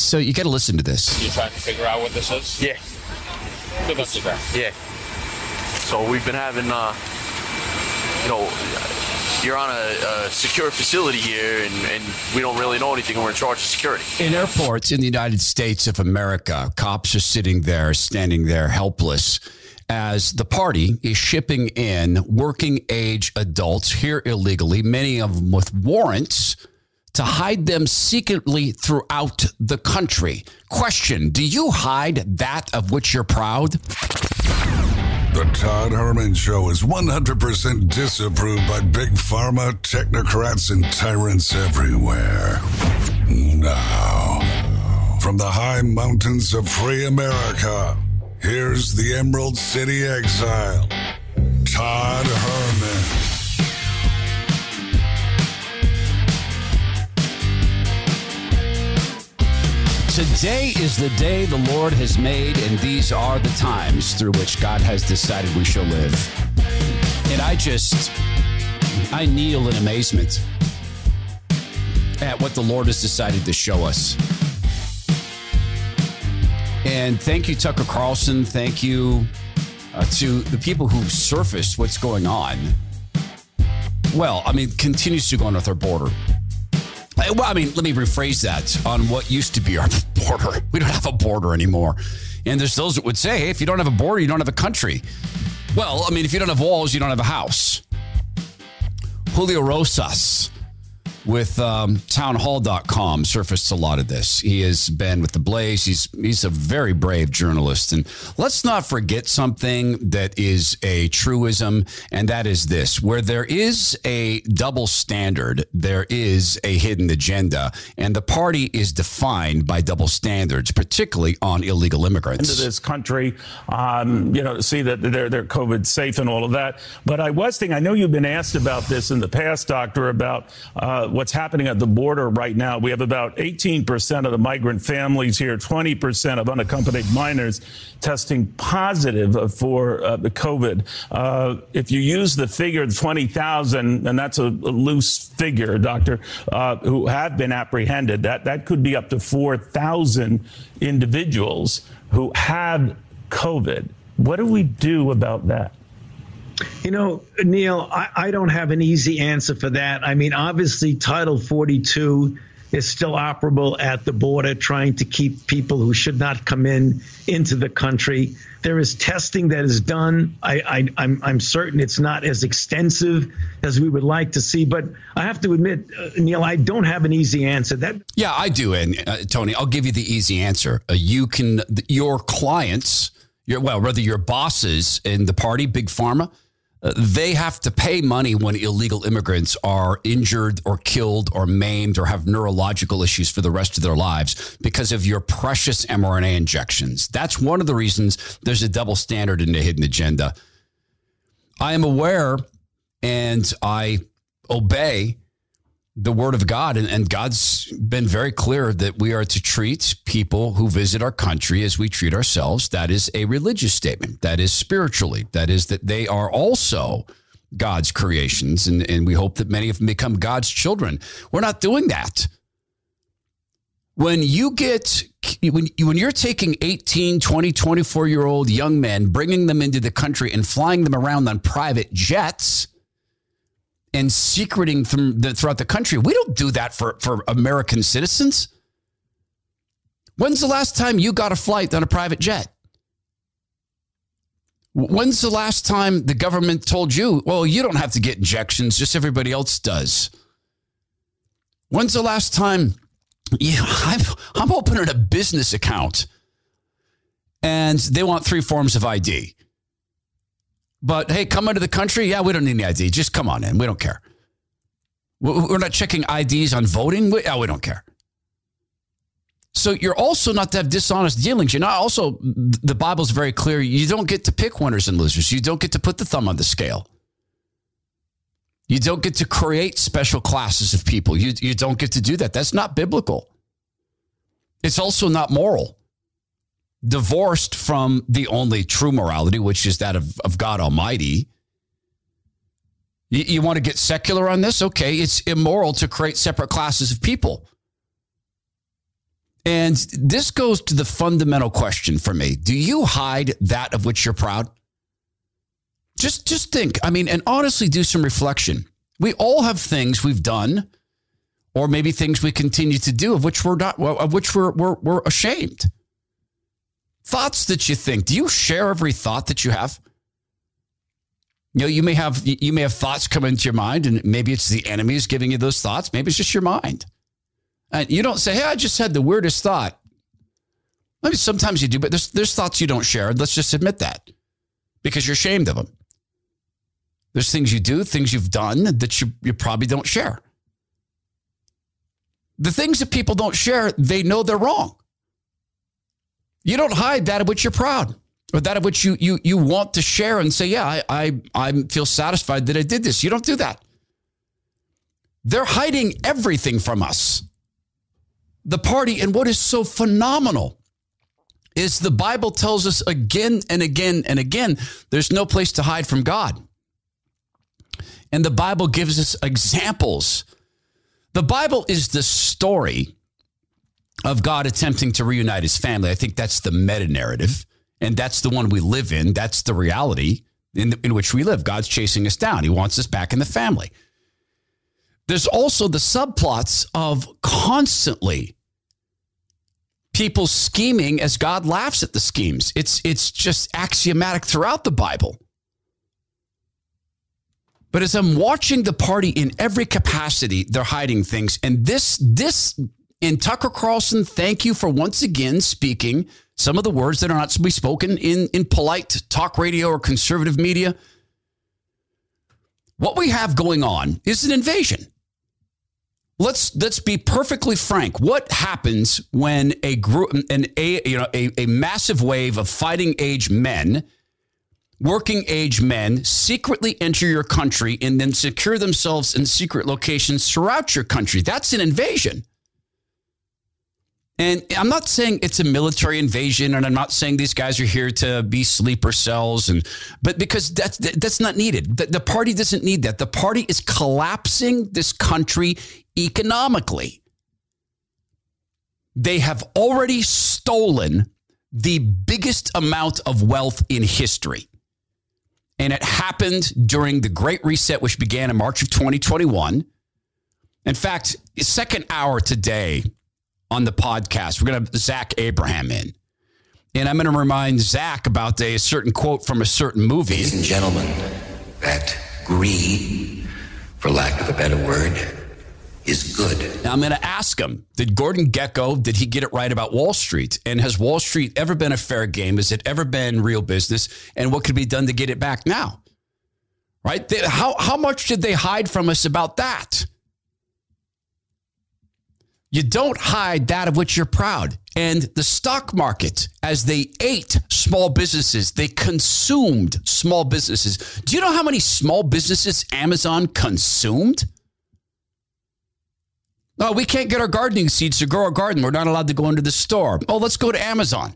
So you got to listen to this. You trying to figure out what this is? Yeah, Good luck with that. yeah. So we've been having, uh, you know, you're on a, a secure facility here, and, and we don't really know anything, and we're in charge of security. In airports in the United States of America, cops are sitting there, standing there helpless as the party is shipping in working age adults here illegally, many of them with warrants to hide them secretly throughout the country. Question Do you hide that of which you're proud? The Todd Herman Show is 100% disapproved by big pharma, technocrats, and tyrants everywhere. Now, from the high mountains of free America, here's the Emerald City exile, Todd Herman. Today is the day the Lord has made, and these are the times through which God has decided we shall live. And I just, I kneel in amazement at what the Lord has decided to show us. And thank you, Tucker Carlson. Thank you uh, to the people who surfaced what's going on. Well, I mean, continues to go on with our border. Well, I mean, let me rephrase that on what used to be our border. We don't have a border anymore. And there's those that would say, hey, if you don't have a border, you don't have a country. Well, I mean, if you don't have walls, you don't have a house. Julio Rosas with um, townhall.com surfaced a lot of this. He has been with the Blaze. He's he's a very brave journalist. And let's not forget something that is a truism, and that is this where there is a double standard, there is a hidden agenda, and the party is defined by double standards, particularly on illegal immigrants. into this country, um, you know, see that they're they're COVID safe and all of that. But I was thinking, I know you've been asked about this in the past, Doctor, about uh, what's happening at the border right now. We have about 18% of the migrant families here, 20% of unaccompanied minors testing positive for uh, the COVID. Uh, if you use the figure 20,000, and that's a, a loose figure, Doctor, uh, who have been apprehended, that that could be up to 4,000 individuals who have COVID. What do we do about that? You know, Neil, I, I don't have an easy answer for that. I mean, obviously, Title 42 is still operable at the border, trying to keep people who should not come in into the country. There is testing that is done. I, I'm certain it's not as extensive as we would like to see, but I have to admit, uh, Neil, I don't have an easy answer. That Yeah, I do. And uh, Tony, I'll give you the easy answer. Uh, you can, your clients, your, well, rather your bosses in the party, Big Pharma, they have to pay money when illegal immigrants are injured or killed or maimed or have neurological issues for the rest of their lives because of your precious mRNA injections. That's one of the reasons there's a double standard in the hidden agenda. I am aware and I obey the word of God. And, and God's been very clear that we are to treat people who visit our country as we treat ourselves. That is a religious statement. That is spiritually. That is that they are also God's creations. And, and we hope that many of them become God's children. We're not doing that. When you get, when, when you're taking 18, 20, 24 year old young men, bringing them into the country and flying them around on private jets, and secreting the, throughout the country. We don't do that for, for American citizens. When's the last time you got a flight on a private jet? When's the last time the government told you, well, you don't have to get injections, just everybody else does? When's the last time you I'm, I'm opening a business account and they want three forms of ID? But hey, come into the country. Yeah, we don't need any ID. Just come on in. We don't care. We're not checking IDs on voting. We, yeah, we don't care. So you're also not to have dishonest dealings. You're not also, the Bible's very clear. You don't get to pick winners and losers. You don't get to put the thumb on the scale. You don't get to create special classes of people. You, you don't get to do that. That's not biblical. It's also not moral divorced from the only true morality, which is that of, of God Almighty. You, you want to get secular on this? Okay, it's immoral to create separate classes of people. And this goes to the fundamental question for me. Do you hide that of which you're proud? Just just think. I mean, and honestly do some reflection. We all have things we've done or maybe things we continue to do of which we're not of which we're we're, we're ashamed. Thoughts that you think. Do you share every thought that you have? You know, you may have you may have thoughts come into your mind, and maybe it's the enemy is giving you those thoughts. Maybe it's just your mind. And you don't say, "Hey, I just had the weirdest thought." Maybe sometimes you do, but there's there's thoughts you don't share. Let's just admit that because you're ashamed of them. There's things you do, things you've done that you, you probably don't share. The things that people don't share, they know they're wrong. You don't hide that of which you're proud or that of which you you you want to share and say, yeah, I I, I feel satisfied that I did this. You don't do that. They're hiding everything from us. The party, and what is so phenomenal is the Bible tells us again and again and again, there's no place to hide from God. And the Bible gives us examples. The Bible is the story of God attempting to reunite his family. I think that's the meta narrative. And that's the one we live in. That's the reality in, in which we live. God's chasing us down. He wants us back in the family. There's also the subplots of constantly people scheming as God laughs at the schemes. It's it's just axiomatic throughout the Bible. But as I'm watching the party in every capacity, they're hiding things. And this this and Tucker Carlson, thank you for once again speaking some of the words that are not to be spoken in, in polite talk radio or conservative media. What we have going on is an invasion. Let's let's be perfectly frank. What happens when a group an a you know a, a massive wave of fighting age men, working age men secretly enter your country and then secure themselves in secret locations throughout your country? That's an invasion. And I'm not saying it's a military invasion, and I'm not saying these guys are here to be sleeper cells, and but because that's that's not needed. The, the party doesn't need that. The party is collapsing this country economically. They have already stolen the biggest amount of wealth in history. And it happened during the Great Reset, which began in March of 2021. In fact, second hour today, on the podcast. We're going to have Zach Abraham in. And I'm going to remind Zach about a certain quote from a certain movie. Ladies and gentlemen, that greed, for lack of a better word, is good. Now I'm going to ask him, did Gordon Gekko, did he get it right about Wall Street? And has Wall Street ever been a fair game? Has it ever been real business? And what could be done to get it back now? Right? They, how, how much did they hide from us about that? You don't hide that of which you're proud. And the stock market, as they ate small businesses, they consumed small businesses. Do you know how many small businesses Amazon consumed? No, we can't get our gardening seeds to grow our garden. We're not allowed to go into the store. Oh, let's go to Amazon.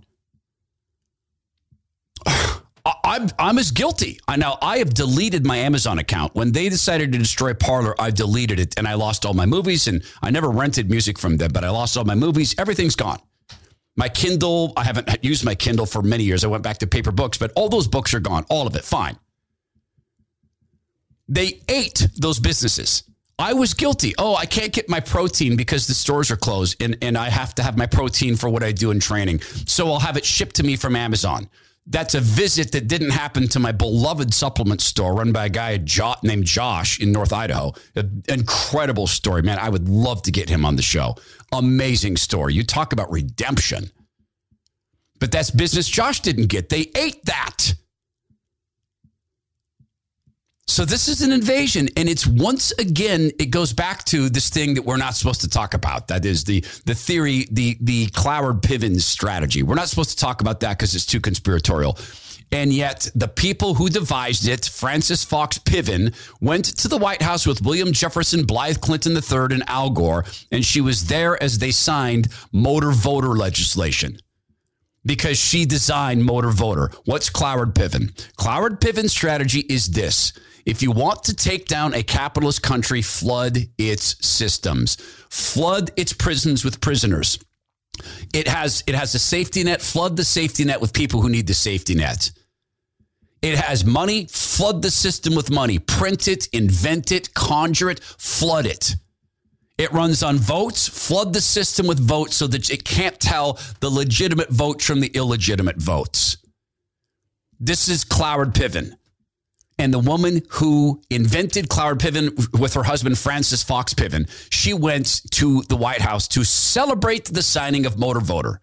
I'm I'm as guilty. I now I have deleted my Amazon account. When they decided to destroy Parler, I deleted it and I lost all my movies and I never rented music from them, but I lost all my movies. Everything's gone. My Kindle, I haven't used my Kindle for many years. I went back to paper books, but all those books are gone. All of it. Fine. They ate those businesses. I was guilty. Oh, I can't get my protein because the stores are closed and, and I have to have my protein for what I do in training. So I'll have it shipped to me from Amazon. That's a visit that didn't happen to my beloved supplement store run by a guy named Josh in North Idaho. An incredible story, man. I would love to get him on the show. Amazing story. You talk about redemption. But that's business Josh didn't get. They ate that. So this is an invasion, and it's once again it goes back to this thing that we're not supposed to talk about. That is the the theory, the the Cloward Pivens strategy. We're not supposed to talk about that because it's too conspiratorial. And yet, the people who devised it, Frances Fox Piven, went to the White House with William Jefferson, Blythe Clinton III, and Al Gore, and she was there as they signed motor voter legislation because she designed motor voter. What's Cloward Piven? Cloward Piven's strategy is this if you want to take down a capitalist country, flood its systems, flood its prisons with prisoners. It has it has a safety net. Flood the safety net with people who need the safety net. It has money. Flood the system with money. Print it, invent it, conjure it, flood it. It runs on votes. Flood the system with votes so that it can't tell the legitimate votes from the illegitimate votes. This is Cloward Piven. And the woman who invented Cloward Piven with her husband, Frances Fox Piven, she went to the White House to celebrate the signing of Motor Voter.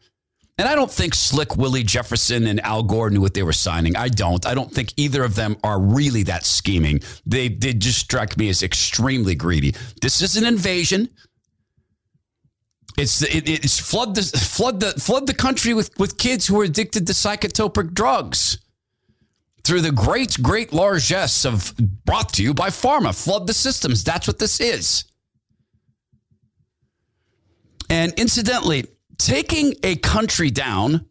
And I don't think Slick Willie Jefferson and Al Gore knew what they were signing. I don't. I don't think either of them are really that scheming. They, they just strike me as extremely greedy. This is an invasion. It's it, it's flood the flood the flood the country with with kids who are addicted to psychotropic drugs through the great, great largesse of brought to you by pharma. Flood the systems. That's what this is. And incidentally, taking a country down,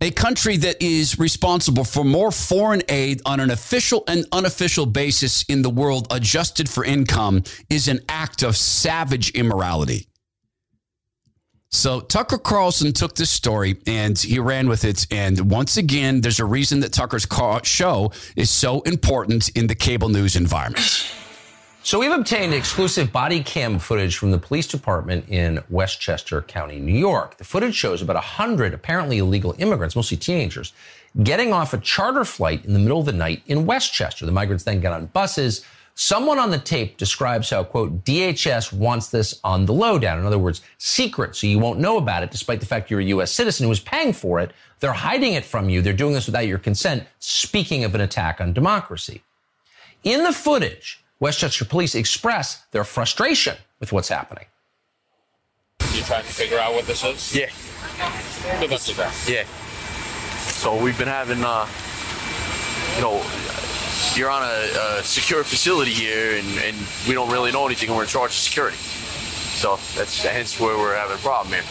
a country that is responsible for more foreign aid on an official and unofficial basis in the world, adjusted for income, is an act of savage immorality. So Tucker Carlson took this story and he ran with it. And once again, there's a reason that Tucker's show is so important in the cable news environment. So we've obtained exclusive body cam footage from the police department in Westchester County, New York. The footage shows about 100 apparently illegal immigrants, mostly teenagers, getting off a charter flight in the middle of the night in Westchester. The migrants then get on buses Someone on the tape describes how, quote, DHS wants this on the lowdown. In other words, secret, so you won't know about it, despite the fact you're a U.S. citizen who is paying for it. They're hiding it from you. They're doing this without your consent. Speaking of an attack on democracy. In the footage, Westchester police express their frustration with what's happening. You trying to figure out what this is? Yeah. Give us that. Yeah. So we've been having, uh, you know, you're on a, a secure facility here, and, and, we don't really know anything, and we're in charge of security. So that's hence where we're having a problem here.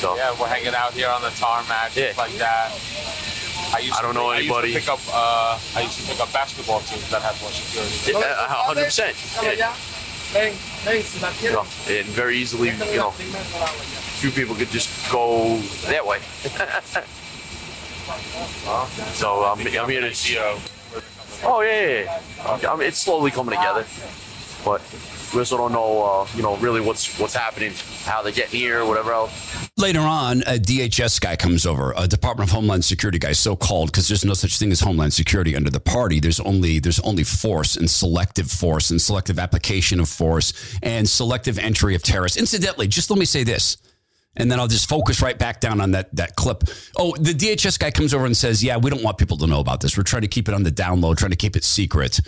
So yeah, we're hanging out here on the tarmac, yeah. like that. I, used I don't know play, anybody. I used to pick up, uh, I used to pick up basketball teams that have more security. Yeah, hundred percent. Yeah. You know, and very easily, you know, few people could just go that way. so um, I'm here to see. Uh, Oh yeah, yeah, yeah. I mean, it's slowly coming together, but we also don't know, uh, you know, really what's what's happening, how they get here, whatever else. Later on, a DHS guy comes over, a Department of Homeland Security guy, so called because there's no such thing as Homeland Security under the party. There's only there's only force and selective force and selective application of force and selective entry of terrorists. Incidentally, just let me say this and then I'll just focus right back down on that that clip. Oh, the DHS guy comes over and says, "Yeah, we don't want people to know about this. We're trying to keep it on the down low, trying to keep it secret."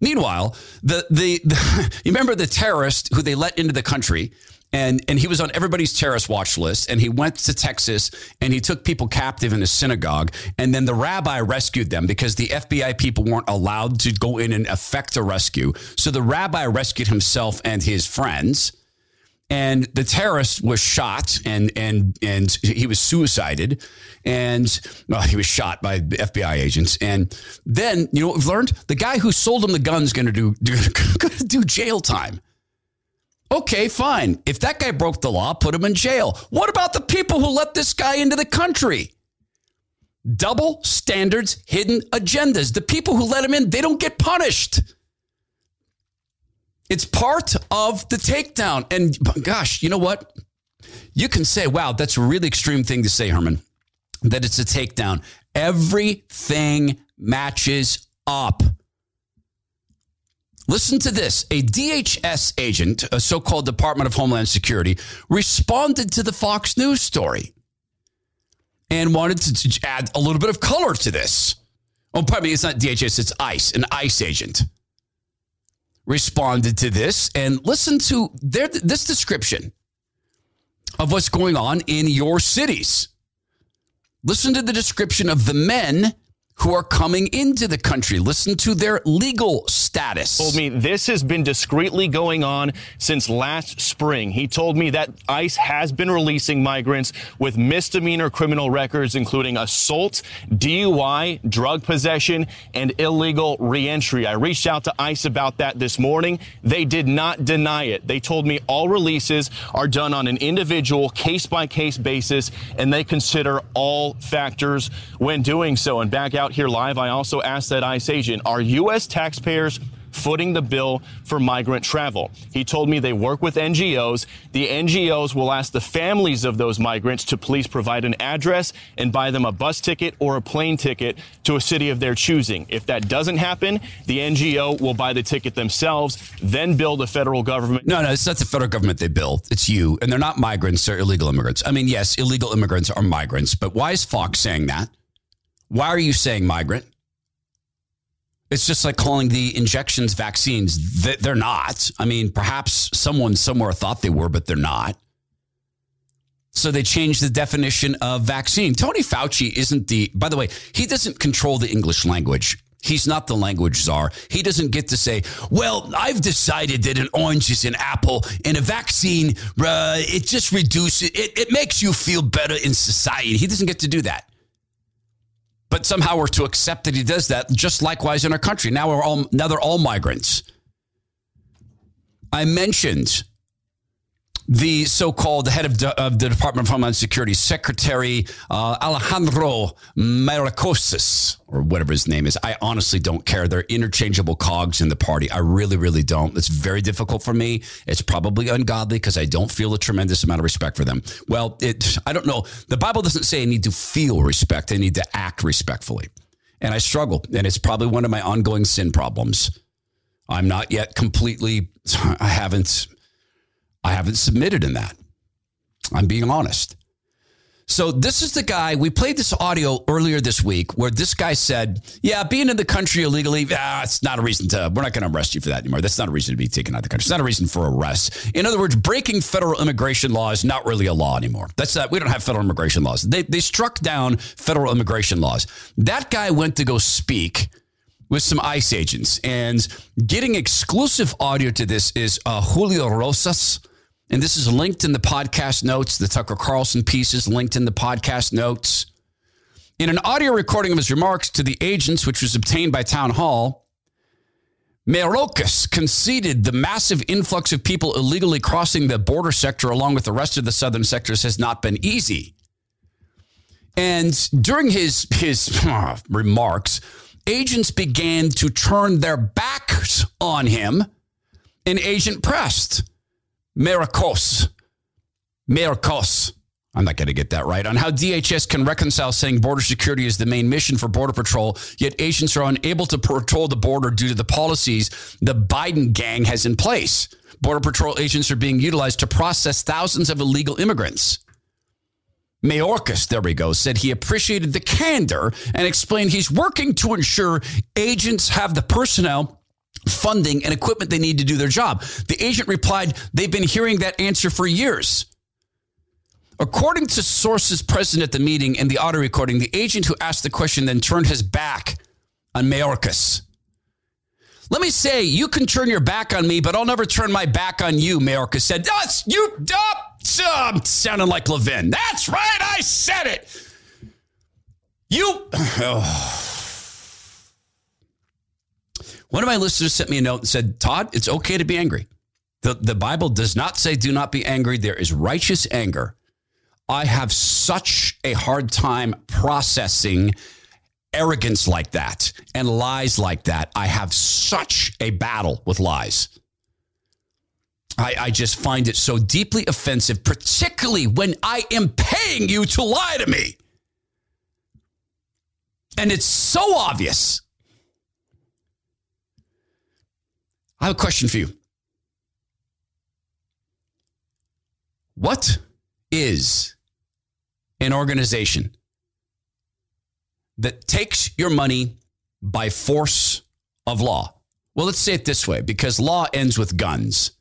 Meanwhile, the the, the you remember the terrorist who they let into the country and and he was on everybody's terrorist watch list and he went to Texas and he took people captive in a synagogue and then the rabbi rescued them because the FBI people weren't allowed to go in and effect a rescue so the rabbi rescued himself and his friends and the terrorist was shot and and and he was suicided. And well, he was shot by FBI agents. And then you know what we've learned? The guy who sold him the gun's going to do going to do jail time. Okay fine. If that guy broke the law put him in jail. What about the people who let this guy into the country? Double standards hidden agendas. The people who let him in they don't get punished it's part of the takedown. And gosh, you know what? You can say, wow, that's a really extreme thing to say, Herman, that it's a takedown. Everything matches up. Listen to this. A DHS agent, a so called Department of Homeland Security, responded to the Fox News story and wanted to add a little bit of color to this. Oh, pardon me, it's not DHS, it's ICE, an ICE agent responded to this and listen to their, this description of what's going on in your cities. Listen to the description of the men who are coming into the country. Listen to their legal status. Told me this has been discreetly going on since last spring. He told me that ICE has been releasing migrants with misdemeanor criminal records, including assault, DUI, drug possession, and illegal reentry. I reached out to ICE about that this morning. They did not deny it. They told me all releases are done on an individual case by case basis and they consider all factors when doing so. And back out here live, I also asked that ICE agent, are U.S. taxpayers footing the bill for migrant travel. He told me they work with NGOs. The NGOs will ask the families of those migrants to please provide an address and buy them a bus ticket or a plane ticket to a city of their choosing. If that doesn't happen, the NGO will buy the ticket themselves, then bill the federal government. No, no, it's not the federal government they bill. It's you. And they're not migrants, they're illegal immigrants. I mean, yes, illegal immigrants are migrants, but why is Fox saying that? Why are you saying migrant? It's just like calling the injections vaccines. They're not. I mean, perhaps someone somewhere thought they were, but they're not. So they changed the definition of vaccine. Tony Fauci isn't the, by the way, he doesn't control the English language. He's not the language czar. He doesn't get to say, well, I've decided that an orange is an apple and a vaccine, uh, it just reduces, it, it makes you feel better in society. He doesn't get to do that. But somehow we're to accept that he does that, just likewise in our country. Now we're all now they're all migrants. I mentioned the so-called head of, of, the Department of Homeland Security, Secretary uh, Alejandro Mayorkas, or whatever his name is. I honestly don't care. They're interchangeable cogs in the party. I really, really don't. It's very difficult for me. It's probably ungodly because I don't feel a tremendous amount of respect for them. Well, it. I don't know. The Bible doesn't say I need to feel respect. I need to act respectfully, and I struggle. And it's probably one of my ongoing sin problems. I'm not yet completely. I haven't I haven't submitted in that. I'm being honest. So this is the guy we played this audio earlier this week where this guy said, "Yeah, being in the country illegally, ah, it's not a reason to. We're not going to arrest you for that anymore. That's not a reason to be taken out of the country. It's not a reason for arrest. In other words, breaking federal immigration law is not really a law anymore. That's that. We don't have federal immigration laws. They they struck down federal immigration laws. That guy went to go speak." With some ICE agents and getting exclusive audio to this is uh, Julio Rosas, and this is linked in the podcast notes. The Tucker Carlson piece is linked in the podcast notes. In an audio recording of his remarks to the agents, which was obtained by Townhall, Mayorkas conceded the massive influx of people illegally crossing the border sector along with the rest of the southern sectors has not been easy. And during his, his uh, remarks, agents began to turn their backs on him, and agent pressed. Miracos. Miracos. I'm not going to get that right. On how DHS can reconcile saying border security is the main mission for Border Patrol, yet agents are unable to patrol the border due to the policies the Biden gang has in place. Border Patrol agents are being utilized to process thousands of illegal immigrants. Mayorkas, there we go, said he appreciated the candor and explained he's working to ensure agents have the personnel funding and equipment they need to do their job. The agent replied, They've been hearing that answer for years. According to sources present at the meeting and the audio recording, the agent who asked the question then turned his back on Mayorkas. Let me say, you can turn your back on me, but I'll never turn my back on you, Mayorkas said. That's you dumb, um, sounding like Levin. That's right, I said it. You. Oh. One of my listeners sent me a note and said, Todd, it's okay to be angry. The, the Bible does not say do not be angry. There is righteous anger. I have such a hard time processing arrogance like that and lies like that. I have such a battle with lies. I, I, just find it so deeply offensive, particularly when I am paying you to lie to me. And it's so obvious. I have a question for you. What is an organization that takes your money by force of law? Well, let's say it this way because law ends with guns.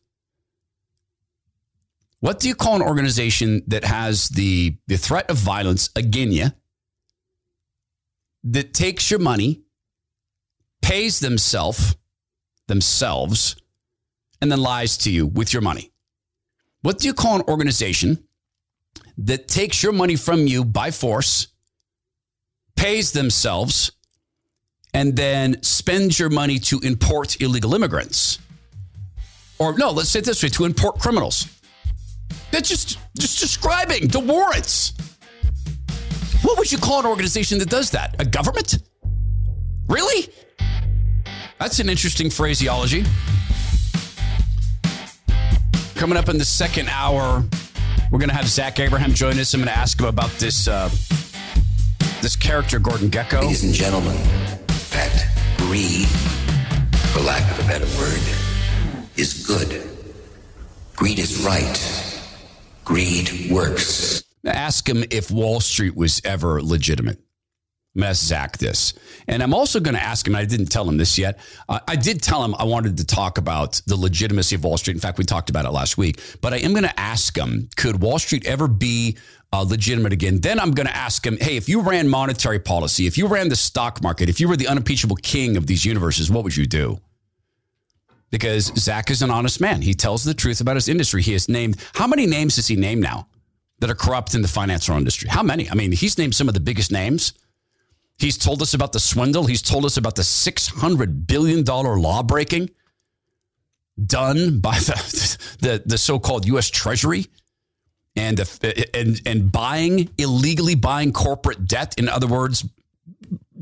What do you call an organization that has the, the threat of violence against you that takes your money, pays themselves themselves, and then lies to you with your money? What do you call an organization that takes your money from you by force, pays themselves, and then spends your money to import illegal immigrants? Or no, let's say it this way to import criminals. That's just just describing the warrants. What would you call an organization that does that? A government? Really? That's an interesting phraseology. Coming up in the second hour, we're going to have Zach Abraham join us. I'm going to ask him about this uh, this character, Gordon Gekko. Ladies and gentlemen, that greed, for lack of a better word, is good. Greed is right. Greed works. Ask him if Wall Street was ever legitimate. Ask Zach this. And I'm also going to ask him, I didn't tell him this yet. Uh, I did tell him I wanted to talk about the legitimacy of Wall Street. In fact, we talked about it last week. But I am going to ask him, could Wall Street ever be uh, legitimate again? Then I'm going to ask him, hey, if you ran monetary policy, if you ran the stock market, if you were the unimpeachable king of these universes, what would you do? Because Zach is an honest man. He tells the truth about his industry. He has named, how many names has he named now that are corrupt in the financial industry? How many? I mean, he's named some of the biggest names. He's told us about the swindle. He's told us about the $600 billion law breaking done by the, the, the so called U.S. Treasury and, the, and, and buying, illegally buying corporate debt. In other words,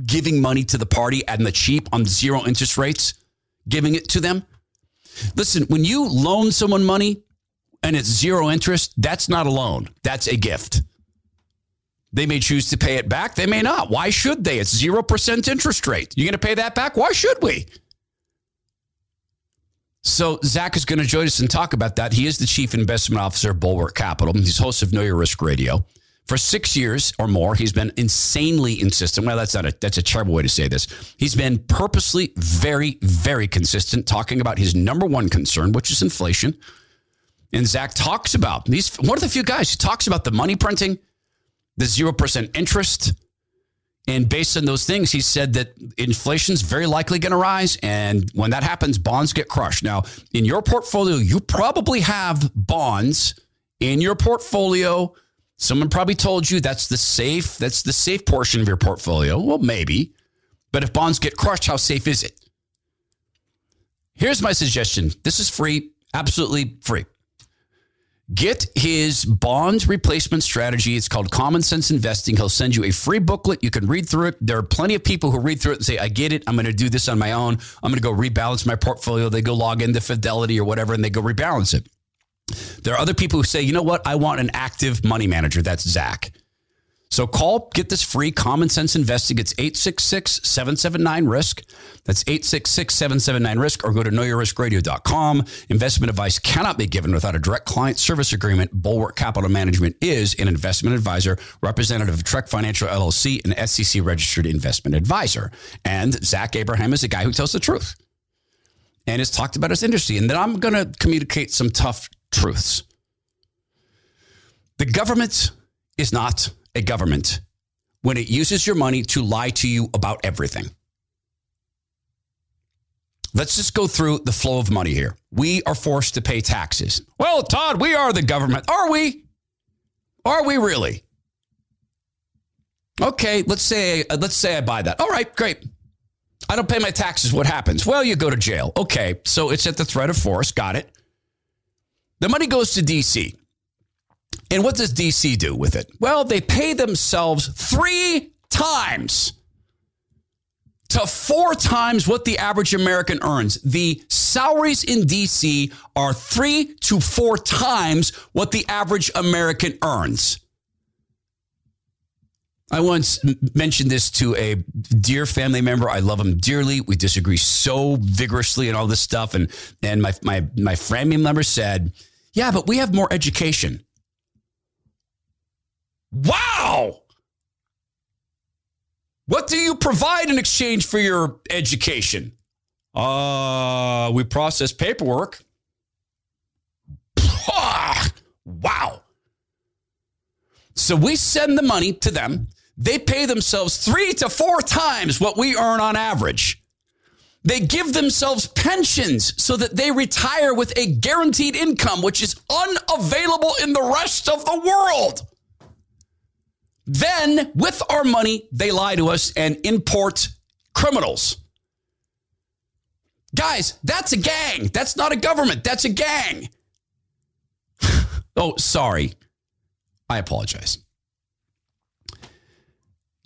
giving money to the party and the cheap on zero interest rates, giving it to them. Listen, when you loan someone money and it's zero interest, that's not a loan, that's a gift. They may choose to pay it back. They may not. Why should they? It's 0% interest rate. You're going to pay that back? Why should we? So, Zach is going to join us and talk about that. He is the chief investment officer of Bulwark Capital. He's host of Know Your Risk Radio. For six years or more, he's been insanely insistent. Well, that's not a that's a terrible way to say this. He's been purposely very, very consistent, talking about his number one concern, which is inflation. And Zach talks about he's one of the few guys who talks about the money printing, the 0% interest. And based on those things, he said that inflation's very likely going to rise. And when that happens, bonds get crushed. Now, in your portfolio, you probably have bonds in your portfolio. Someone probably told you that's the safe, that's the safe portion of your portfolio. Well, maybe. But if bonds get crushed, how safe is it? Here's my suggestion. This is free, absolutely free. Get his bond replacement strategy. It's called Common Sense Investing. He'll send you a free booklet. You can read through it. There are plenty of people who read through it and say, I get it. I'm going to do this on my own. I'm going to go rebalance my portfolio. They go log into Fidelity or whatever and they go rebalance it. There are other people who say, you know what? I want an active money manager. That's Zach. So call, get this free common sense investing. It's 866 779 risk. That's 866 779 risk or go to knowyourriskradio.com. Investment advice cannot be given without a direct client service agreement. Bulwark Capital Management is an investment advisor, representative of Trek Financial LLC, an SEC registered investment advisor. And Zach Abraham is a guy who tells the truth and has talked about his industry. And then I'm going to communicate some tough truths. The government is not a government when it uses your money to lie to you about everything. Let's just go through the flow of money here. We are forced to pay taxes. Well, Todd, we are the government. Are we? Are we really? Okay, let's say uh, let's say I buy that. All right, great. I don't pay my taxes. What happens? Well, you go to jail. Okay, so it's at the threat of force. Got it. The money goes to DC. And what does DC do with it? Well, they pay themselves three times to four times what the average American earns. The salaries in DC are three to four times what the average American earns. I once mentioned this to a dear family member. I love him dearly. We disagree so vigorously and all this stuff. And, and my, my, my family member said, Yeah, but we have more education. Wow. What do you provide in exchange for your education? Uh, we process paperwork. wow. So we send the money to them. they pay themselves three to four times what we earn on average. They give themselves pensions so that they retire with a guaranteed income, which is unavailable in the rest of the world. Then, with our money, they lie to us and import criminals. Guys, that's a gang. That's not a government. That's a gang. oh, sorry. I apologize.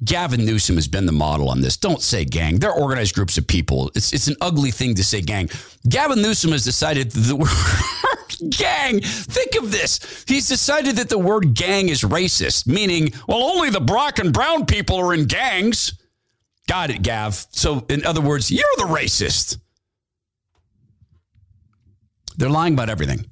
Gavin Newsom has been the model on this. Don't say gang. They're organized groups of people. It's, it's an ugly thing to say gang. Gavin Newsom has decided that word gang, think of this. He's decided that the word gang is racist, meaning, well, only the black and brown people are in gangs. Got it, Gav. So, in other words, you're the racist. They're lying about everything.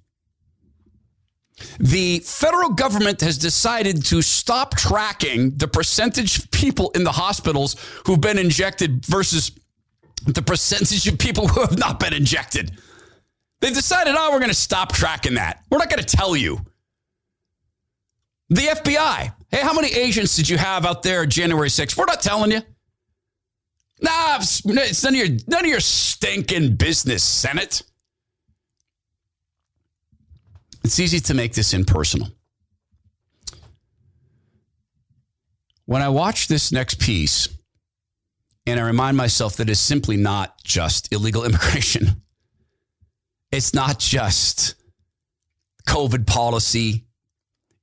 The federal government has decided to stop tracking the percentage of people in the hospitals who've been injected versus the percentage of people who have not been injected. They've decided, oh, we're going to stop tracking that. We're not going to tell you. The FBI, hey, how many agents did you have out there January 6th? We're not telling you. Nah, it's none of your, none of your stinking business, Senate. It's easy to make this impersonal. When I watch this next piece, and I remind myself that it's simply not just illegal immigration, it's not just COVID policy.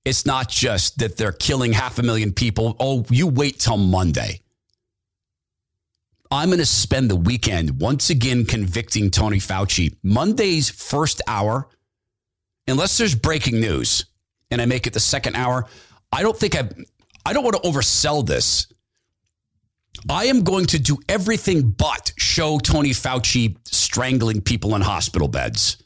It's not just that they're killing half a million people. Oh, you wait till Monday. I'm going to spend the weekend once again convicting Tony Fauci. Monday's first hour unless there's breaking news and I make it the second hour, I don't think I I don't want to oversell this. I am going to do everything but show Tony Fauci strangling people in hospital beds.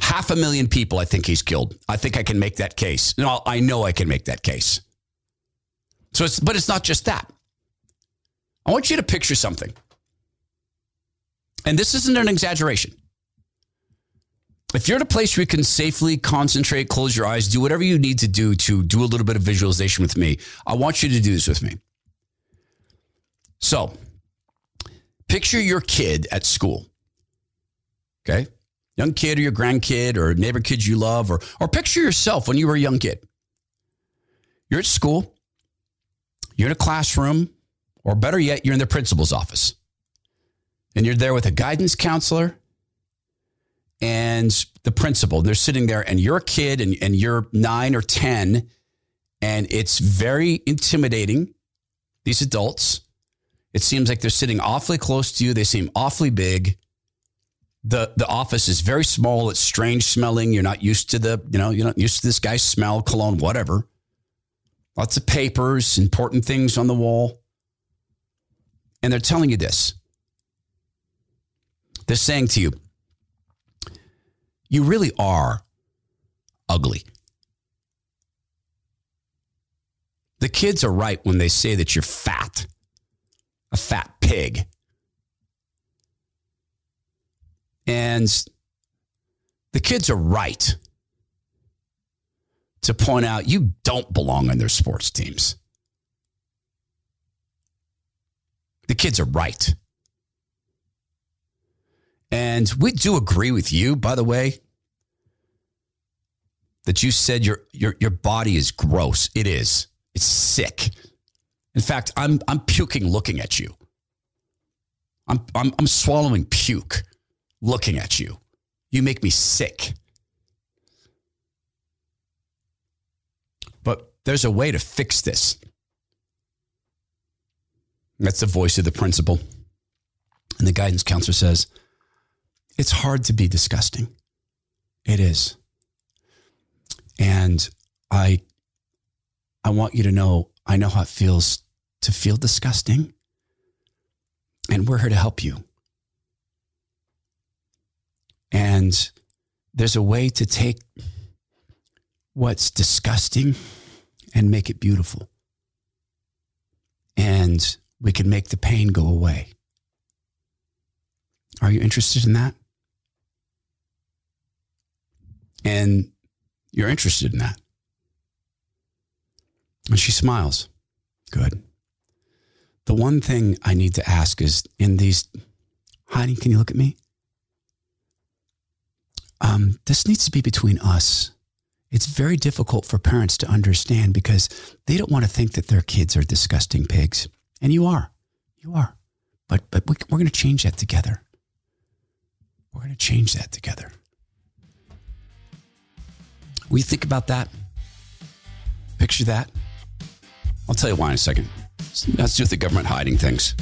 Half a million people, I think he's killed. I think I can make that case. No, I know I can make that case. So it's, but it's not just that. I want you to picture something. And this isn't an exaggeration if you're in a place where you can safely concentrate, close your eyes, do whatever you need to do to do a little bit of visualization with me, I want you to do this with me. So, picture your kid at school. Okay? Young kid or your grandkid or neighbor kids you love, or, or picture yourself when you were a young kid. You're at school, you're in a classroom, or better yet, you're in the principal's office. And you're there with a guidance counselor and the principal. And They're sitting there, and you're a kid and, and you're nine or 10, and it's very intimidating. These adults, it seems like they're sitting awfully close to you. They seem awfully big. The, the office is very small. It's strange smelling. You're not used to the, you know, you're not used to this guy's smell, cologne, whatever. Lots of papers, important things on the wall. And they're telling you this. They're saying to you, you really are ugly. The kids are right when they say that you're fat, a fat pig. And the kids are right to point out you don't belong on their sports teams. The kids are right. And we do agree with you, by the way, that you said your your your body is gross. It is. It's sick. In fact, I'm I'm puking looking at you. I'm I'm, I'm swallowing puke looking at you. You make me sick. But there's a way to fix this. That's the voice of the principal. And the guidance counselor says, it's hard to be disgusting. It is. And I I want you to know I know how it feels to feel disgusting. And we're here to help you. And there's a way to take what's disgusting and make it beautiful. And we can make the pain go away. Are you interested in that? and you're interested in that. And she smiles. Good. The one thing I need to ask is in these, honey, can you look at me? Um, this needs to be between us. It's very difficult for parents to understand because they don't want to think that their kids are disgusting pigs. And you are. You are. But, but we, we're going to change that together. We're going to change that together. We think about that. Picture that. I'll tell you why in a second. Let's do with the government hiding things.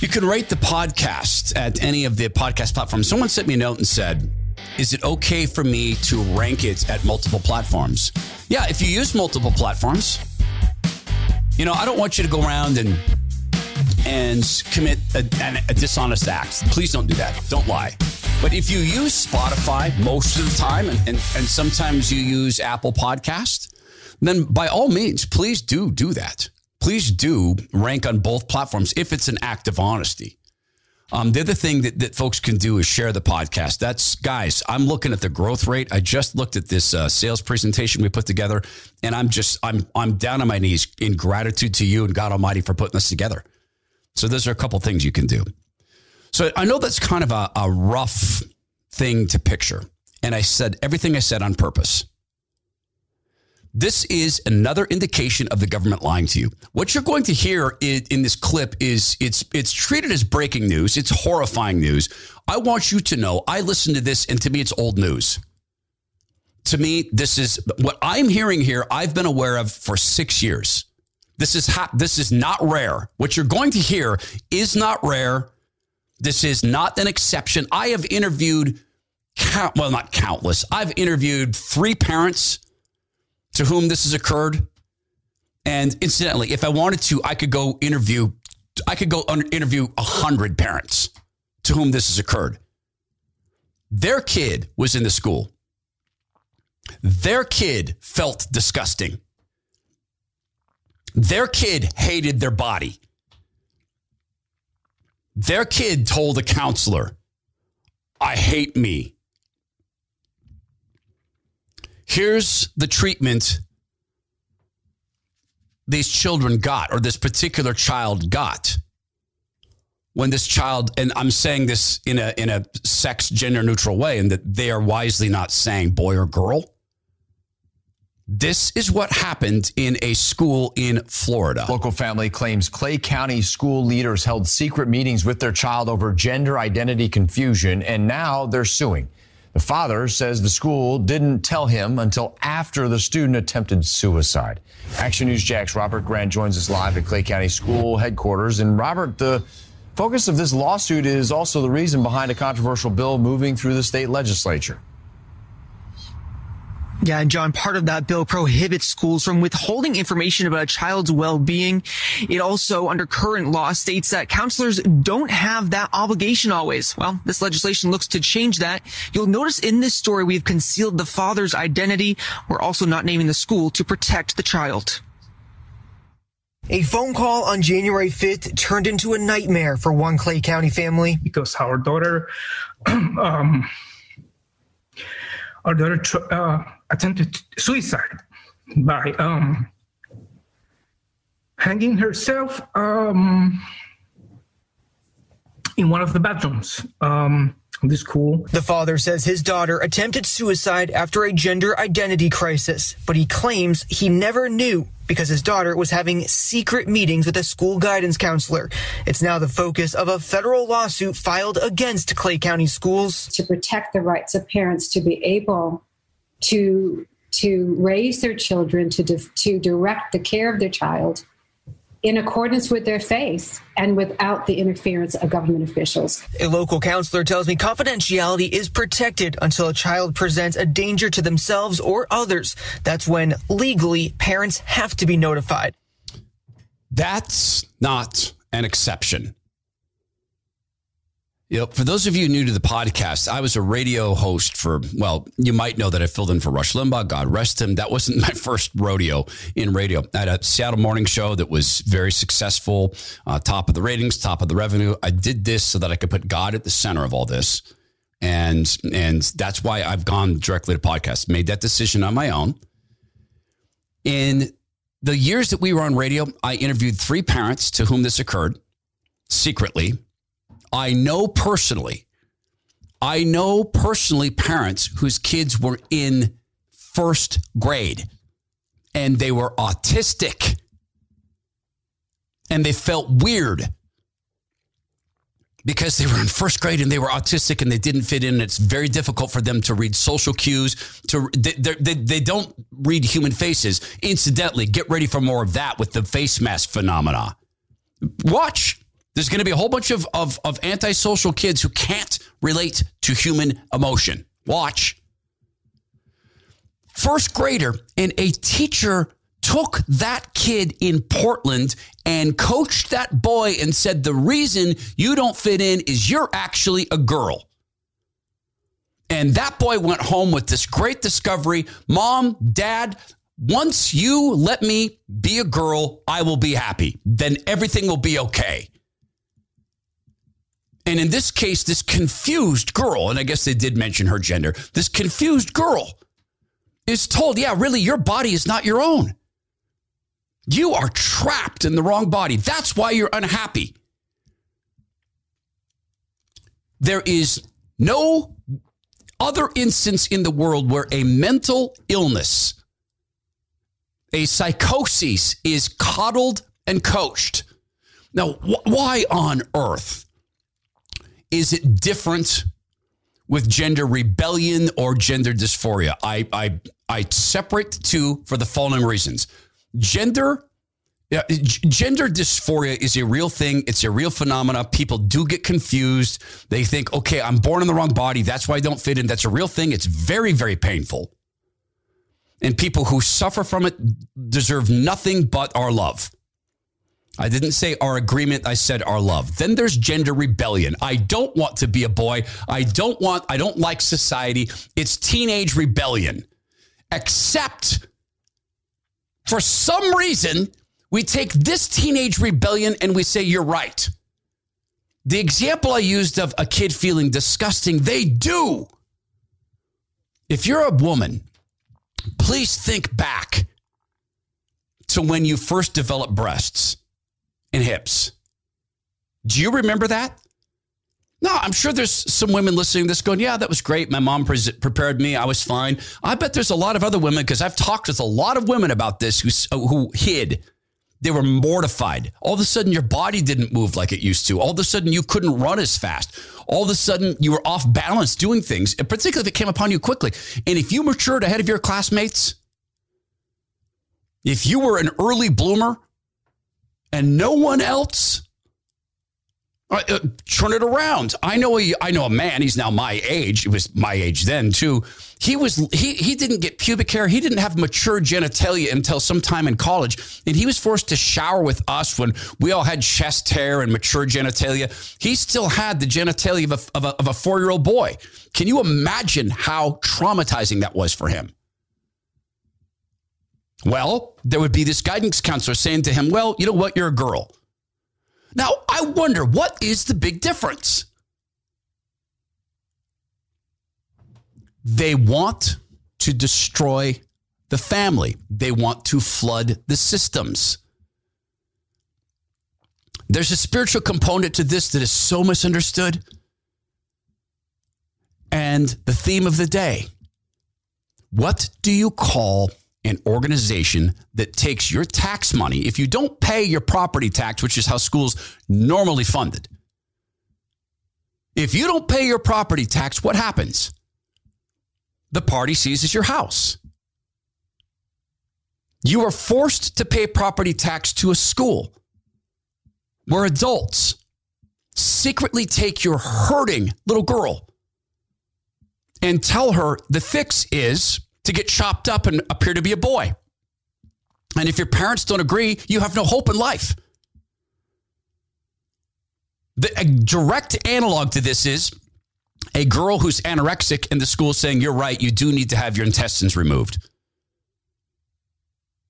You can rate the podcast at any of the podcast platforms. Someone sent me a note and said, Is it okay for me to rank it at multiple platforms? Yeah, if you use multiple platforms, you know, I don't want you to go around and and commit a, a dishonest act. Please don't do that. Don't lie. But if you use Spotify most of the time, and, and, and sometimes you use Apple Podcast, then by all means, please do do that. Please do rank on both platforms if it's an act of honesty. Um, the other thing that, that folks can do is share the podcast. That's guys. I'm looking at the growth rate. I just looked at this uh, sales presentation we put together, and I'm just I'm I'm down on my knees in gratitude to you and God Almighty for putting this together. So those are a couple things you can do. So I know that's kind of a, a rough thing to picture. And I said everything I said on purpose. This is another indication of the government lying to you. What you're going to hear in, in, this clip is it's it's treated as breaking news. It's horrifying news. I want you to know I listened to this and to me it's old news. To me this is what I'm hearing here I've been aware of for 6 years. This is ha- this is not rare. What you're going to hear is not rare. This is not an exception. I have interviewed, count, well, not countless. I've interviewed three parents to whom this has occurred. And incidentally, if I wanted to, I could go interview, I could go interview a hundred parents to whom this has occurred. Their kid was in the school. Their kid felt disgusting. Their kid hated their body. Their kid told a counselor, I hate me. Here's the treatment these children got, or this particular child got. When this child, and I'm saying this in a in a sex gender neutral way, and that they are wisely not saying boy or girl. This is what happened in a school in Florida. Local family claims Clay County school leaders held secret meetings with their child over gender identity confusion, and now they're suing. The father says the school didn't tell him until after the student attempted suicide. Action News Jax Robert Grant joins us live at Clay County School headquarters. And Robert, the focus of this lawsuit is also the reason behind a controversial bill moving through the state legislature. Yeah, and John, part of that bill prohibits schools from withholding information about a child's well-being. It also, under current law, states that counselors don't have that obligation always. Well, this legislation looks to change that. You'll notice in this story we've concealed the father's identity. We're also not naming the school to protect the child. A phone call on January 5th turned into a nightmare for one Clay County family. Because our daughter, um, our daughter uh, attempted suicide by um, hanging herself um, in one of the bathrooms um, of the school. The father says his daughter attempted suicide after a gender identity crisis, but he claims he never knew because his daughter was having secret meetings with a school guidance counselor. It's now the focus of a federal lawsuit filed against Clay County schools. To protect the rights of parents to be able to to raise their children to to direct the care of their child in accordance with their faith and without the interference of government officials. A local counselor tells me confidentiality is protected until a child presents a danger to themselves or others. That's when legally parents have to be notified. That's not an exception. Know, for those of you new to the podcast, I was a radio host for, well, you might know that I filled in for Rush Limbaugh. God rest him. That wasn't my first rodeo in radio. I had a Seattle morning show that was very successful, uh, top of the ratings, top of the revenue. I did this so that I could put God at the center of all this. And, and that's why I've gone directly to podcast, made that decision on my own. In the years that we were on radio, I interviewed three parents to whom this occurred secretly. I know personally, I know personally parents whose kids were in first grade and they were autistic and they felt weird because they were in first grade and they were autistic and they didn't fit in. It's very difficult for them to read social cues. To they, they, they don't read human faces. Incidentally, get ready for more of that with the face mask phenomena. Watch. There's going to be a whole bunch of, of, of antisocial kids who can't relate to human emotion. Watch. First grader and a teacher took that kid in Portland and coached that boy and said, The reason you don't fit in is you're actually a girl. And that boy went home with this great discovery Mom, Dad, once you let me be a girl, I will be happy. Then everything will be okay. And in this case, this confused girl, and I guess they did mention her gender, this confused girl is told, yeah, really, your body is not your own. You are trapped in the wrong body. That's why you're unhappy. There is no other instance in the world where a mental illness, a psychosis, is coddled and coached. Now, wh- why on earth is it different with gender rebellion or gender dysphoria? I, I, I separate two for the following reasons. Gender yeah, gender dysphoria is a real thing. It's a real phenomena. People do get confused. They think, okay, I'm born in the wrong body. That's why I don't fit in. That's a real thing. It's very, very painful. And people who suffer from it deserve nothing but our love. I didn't say our agreement. I said our love. Then there's gender rebellion. I don't want to be a boy. I don't want, I don't like society. It's teenage rebellion. Except for some reason, we take this teenage rebellion and we say, you're right. The example I used of a kid feeling disgusting, they do. If you're a woman, please think back to when you first developed breasts and hips. Do you remember that? No, I'm sure there's some women listening to this going, yeah, that was great. My mom pre- prepared me. I was fine. I bet there's a lot of other women because I've talked with a lot of women about this who, who hid they were mortified. All of a sudden, your body didn't move like it used to. All of a sudden, you couldn't run as fast. All of a sudden, you were off balance doing things, particularly if it came upon you quickly. And if you matured ahead of your classmates, if you were an early bloomer and no one else, uh, uh, turn it around. I know a, I know a man. He's now my age. It was my age then too. He was he he didn't get pubic hair. He didn't have mature genitalia until sometime in college, and he was forced to shower with us when we all had chest hair and mature genitalia. He still had the genitalia of a, of a, of a four year old boy. Can you imagine how traumatizing that was for him? Well, there would be this guidance counselor saying to him, "Well, you know what? You're a girl." Now, I wonder what is the big difference? They want to destroy the family, they want to flood the systems. There's a spiritual component to this that is so misunderstood. And the theme of the day what do you call an organization that takes your tax money, if you don't pay your property tax, which is how schools normally funded, if you don't pay your property tax, what happens? The party seizes your house. You are forced to pay property tax to a school where adults secretly take your hurting little girl and tell her the fix is to get chopped up and appear to be a boy. And if your parents don't agree, you have no hope in life. The direct analog to this is a girl who's anorexic in the school saying, You're right, you do need to have your intestines removed.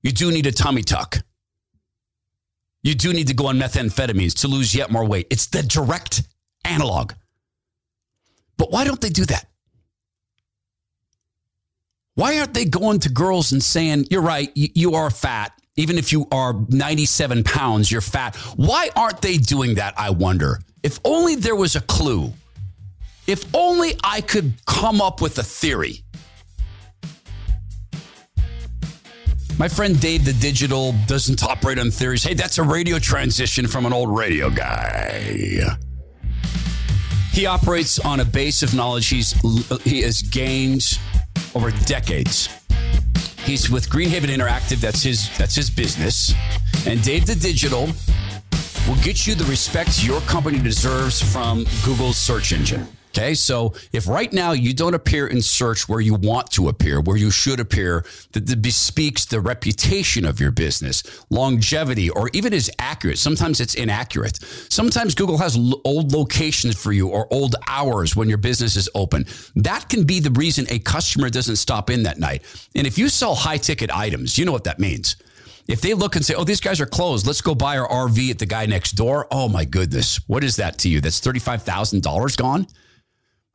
You do need a tummy tuck. You do need to go on methamphetamines to lose yet more weight. It's the direct analog. But why don't they do that? Why aren't they going to girls and saying, you're right, you, you are fat. Even if you are 97 pounds, you're fat. Why aren't they doing that? I wonder. If only there was a clue. If only I could come up with a theory. My friend Dave the Digital doesn't operate on theories. Hey, that's a radio transition from an old radio guy. He operates on a base of knowledge he's he has gained over decades. He's with Greenhaven Interactive. That's his that's his business. And Dave the Digital will get you the respect your company deserves from Google's search engine. Okay, so if right now you don't appear in search where you want to appear, where you should appear, that, bespeaks the reputation of your business, longevity, or even is accurate. Sometimes it's inaccurate. Sometimes Google has l- old locations for you or old hours when your business is open. That can be the reason a customer doesn't stop in that night. And if you sell high ticket items, you know what that means. If they look and say, oh, these guys are closed, let's go buy our RV at the guy next door. Oh my goodness. What is that to you? That's $35,000 gone?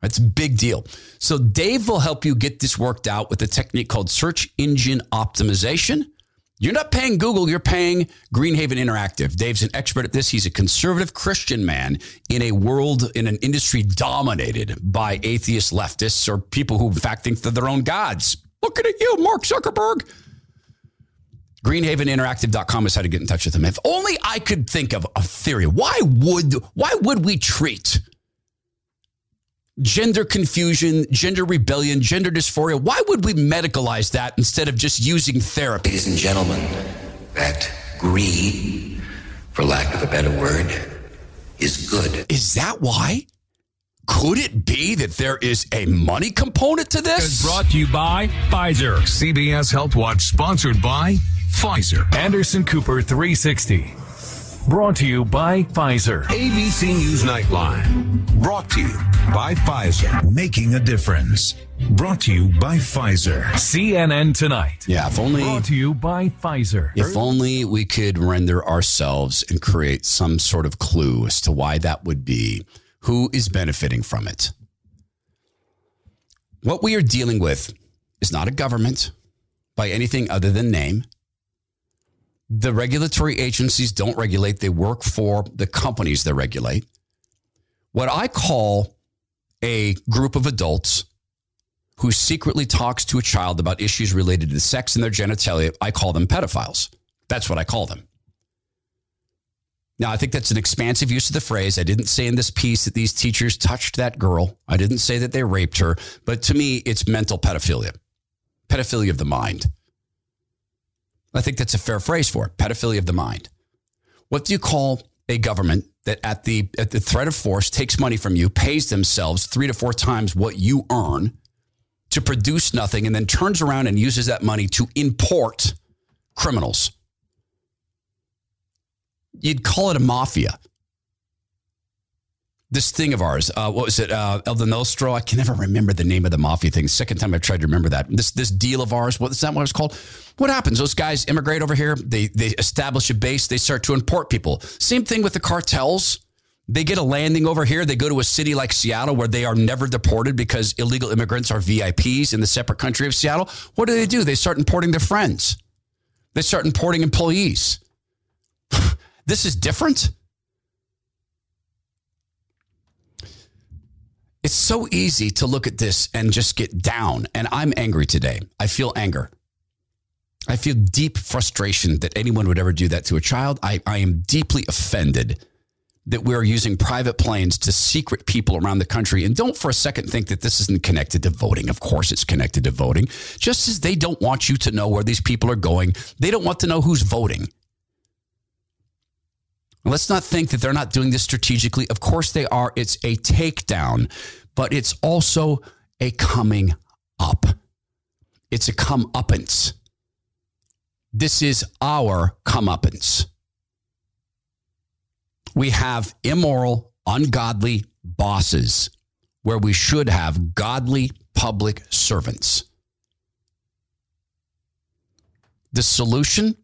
That's a big deal. So Dave will help you get this worked out with a technique called search engine optimization. You're not paying Google, you're paying Greenhaven Interactive. Dave's an expert at this. He's a conservative Christian man in a world, in an industry dominated by atheist leftists or people who, in fact, think they're their own gods. Looking at you, Mark Zuckerberg. GreenhavenInteractive.com is how to get in touch with him. If only I could think of a theory. Why would why would we treat gender confusion, gender rebellion, gender dysphoria. Why would we medicalize that instead of just using therapy? Ladies and gentlemen, that greed, for lack of a better word, is good. Is that why? Could it be that there is a money component to this? Is brought to you by Pfizer. CBS Health Watch sponsored by Pfizer. Anderson Cooper 360. Brought to you by Pfizer. ABC News Nightline. Brought to you by Pfizer. Making a difference. Brought to you by Pfizer. CNN Tonight. Yeah, if only. Brought to you by Pfizer. If only we could render ourselves and create some sort of clue as to why that would be. Who is benefiting from it? What we are dealing with is not a government by anything other than name. The regulatory agencies don't regulate, they work for the companies that regulate. What I call a group of adults who secretly talks to a child about issues related to sex and their genitalia, I call them pedophiles. That's what I call them. Now, I think that's an expansive use of the phrase. I didn't say in this piece that these teachers touched that girl. I didn't say that they raped her. But to me, it's mental pedophilia, pedophilia of the mind. I think that's a fair phrase for it pedophilia of the mind. What do you call a government that at the, at the threat of force takes money from you, pays themselves three to four times what you earn to produce nothing, and then turns around and uses that money to import criminals? you'd call it a mafia. This thing of ours, uh, what was it? Uh, El Nostro. I can never remember the name of the mafia thing. Second time I've tried to remember that. This this deal of ours. What is that? What it's called? What happens? Those guys immigrate over here. They they establish a base. They start to import people. Same thing with the cartels. They get a landing over here. They go to a city like Seattle where they are never deported because illegal immigrants are VIPs in the separate country of Seattle. What do they do? They start importing their friends. They start importing employees. this is different. It's so easy to look at this and just get down. And I'm angry today. I feel anger. I feel deep frustration that anyone would ever do that to a child. I, I am deeply offended that we're using private planes to secret people around the country. And don't for a second think that this isn't connected to voting. Of course, it's connected to voting. Just as they don't want you to know where these people are going, they don't want to know who's voting. Let's not think that they're not doing this strategically. Of course they are. It's a takedown, but it's also a coming up. It's a comeuppance. This is our comeuppance. We have immoral, ungodly bosses where we should have godly public servants. The solution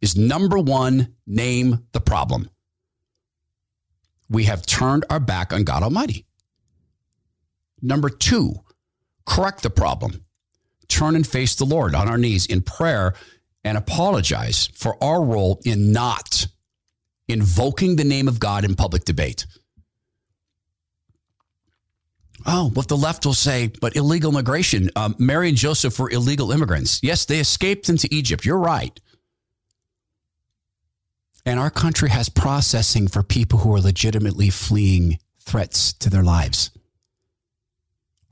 is number one, name the problem. We have turned our back on God Almighty. Number two, correct the problem. turn and face the Lord on our knees in prayer and apologize for our role in not invoking the name of God in public debate. Oh, what the left will say, but illegal immigration. Um, Mary and Joseph were illegal immigrants. Yes, they escaped into Egypt. You're right. And our country has processing for people who are legitimately fleeing threats to their lives.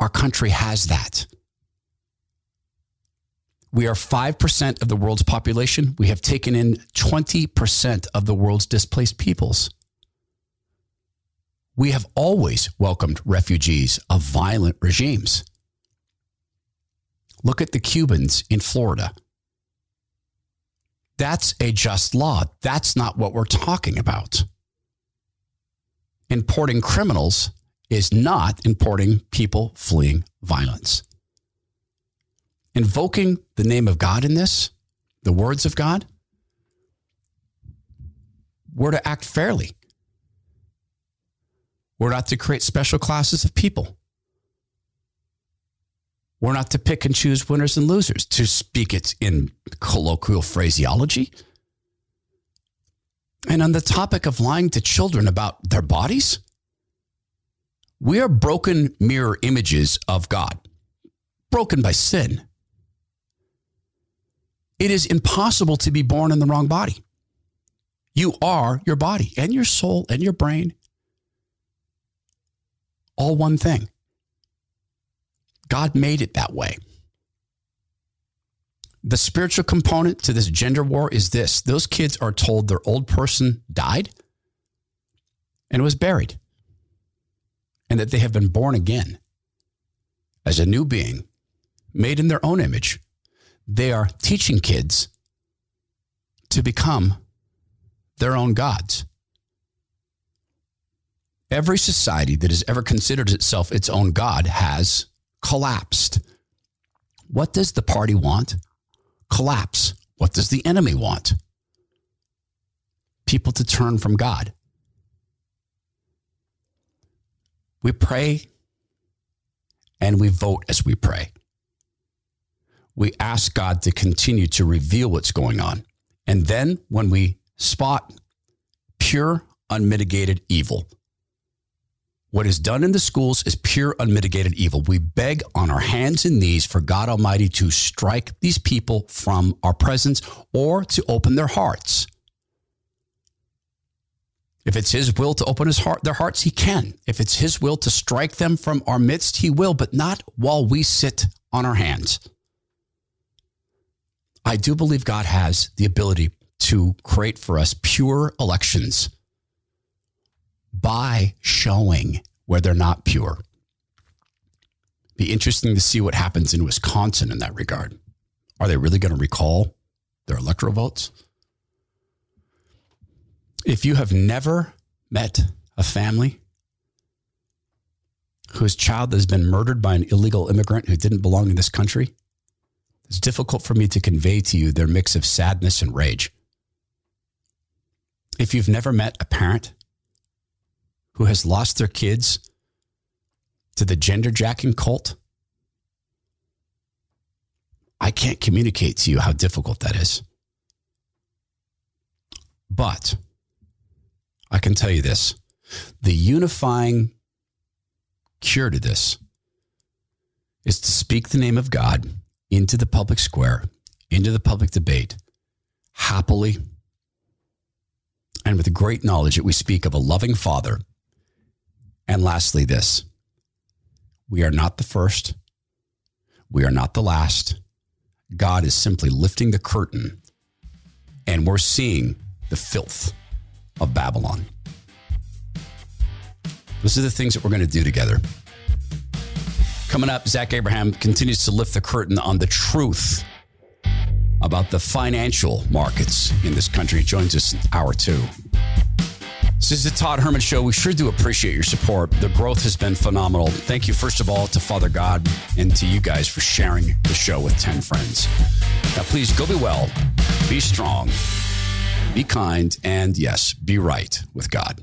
Our country has that. We are 5% of the world's population. We have taken in 20% of the world's displaced peoples. We have always welcomed refugees of violent regimes. Look at the Cubans in Florida. That's a just law. That's not what we're talking about. Importing criminals is not importing people fleeing violence. Invoking the name of God in this, the words of God, we're to act fairly. We're not to create special classes of people. We're not to pick and choose winners and losers, to speak it in colloquial phraseology. And on the topic of lying to children about their bodies, we are broken mirror images of God, broken by sin. It is impossible to be born in the wrong body. You are your body and your soul and your brain, all one thing. God made it that way. The spiritual component to this gender war is this those kids are told their old person died and was buried and that they have been born again as a new being made in their own image. They are teaching kids to become their own gods. Every society that has ever considered itself its own God has collapsed. What does the party want? Collapse. What does the enemy want? People to turn from God. We pray and we vote as we pray. We ask God to continue to reveal what's going on. And then when we spot pure, unmitigated evil, what is done in the schools is pure, unmitigated evil. We beg on our hands and knees for God Almighty to strike these people from our presence or to open their hearts. If it's his will to open his heart, their hearts, he can. If it's his will to strike them from our midst, he will, but not while we sit on our hands. I do believe God has the ability to create for us pure elections by showing where they're not pure. Be interesting to see what happens in Wisconsin in that regard. Are they really going to recall their electoral votes? If you have never met a family whose child has been murdered by an illegal immigrant who didn't belong in this country, it's difficult for me to convey to you their mix of sadness and rage. If you've never met a parent who has lost their kids to the gender jacking cult, I can't communicate to you how difficult that is. But I can tell you this the unifying cure to this is to speak the name of God into the public square, into the public debate, happily, and with great knowledge that we speak of a loving Father. And lastly, this we are not the first, we are not the last. God is simply lifting the curtain, and we're seeing the filth of Babylon. Those are the things that we're going to do together. Coming up, Zach Abraham continues to lift the curtain on the truth about the financial markets in this country. He joins us in hour two. This is the Todd Herman Show. We sure do appreciate your support. The growth has been phenomenal. Thank you, first of all, to Father God and to you guys for sharing the show with 10 friends. Now, please go be well, be strong, be kind, and yes, be right with God.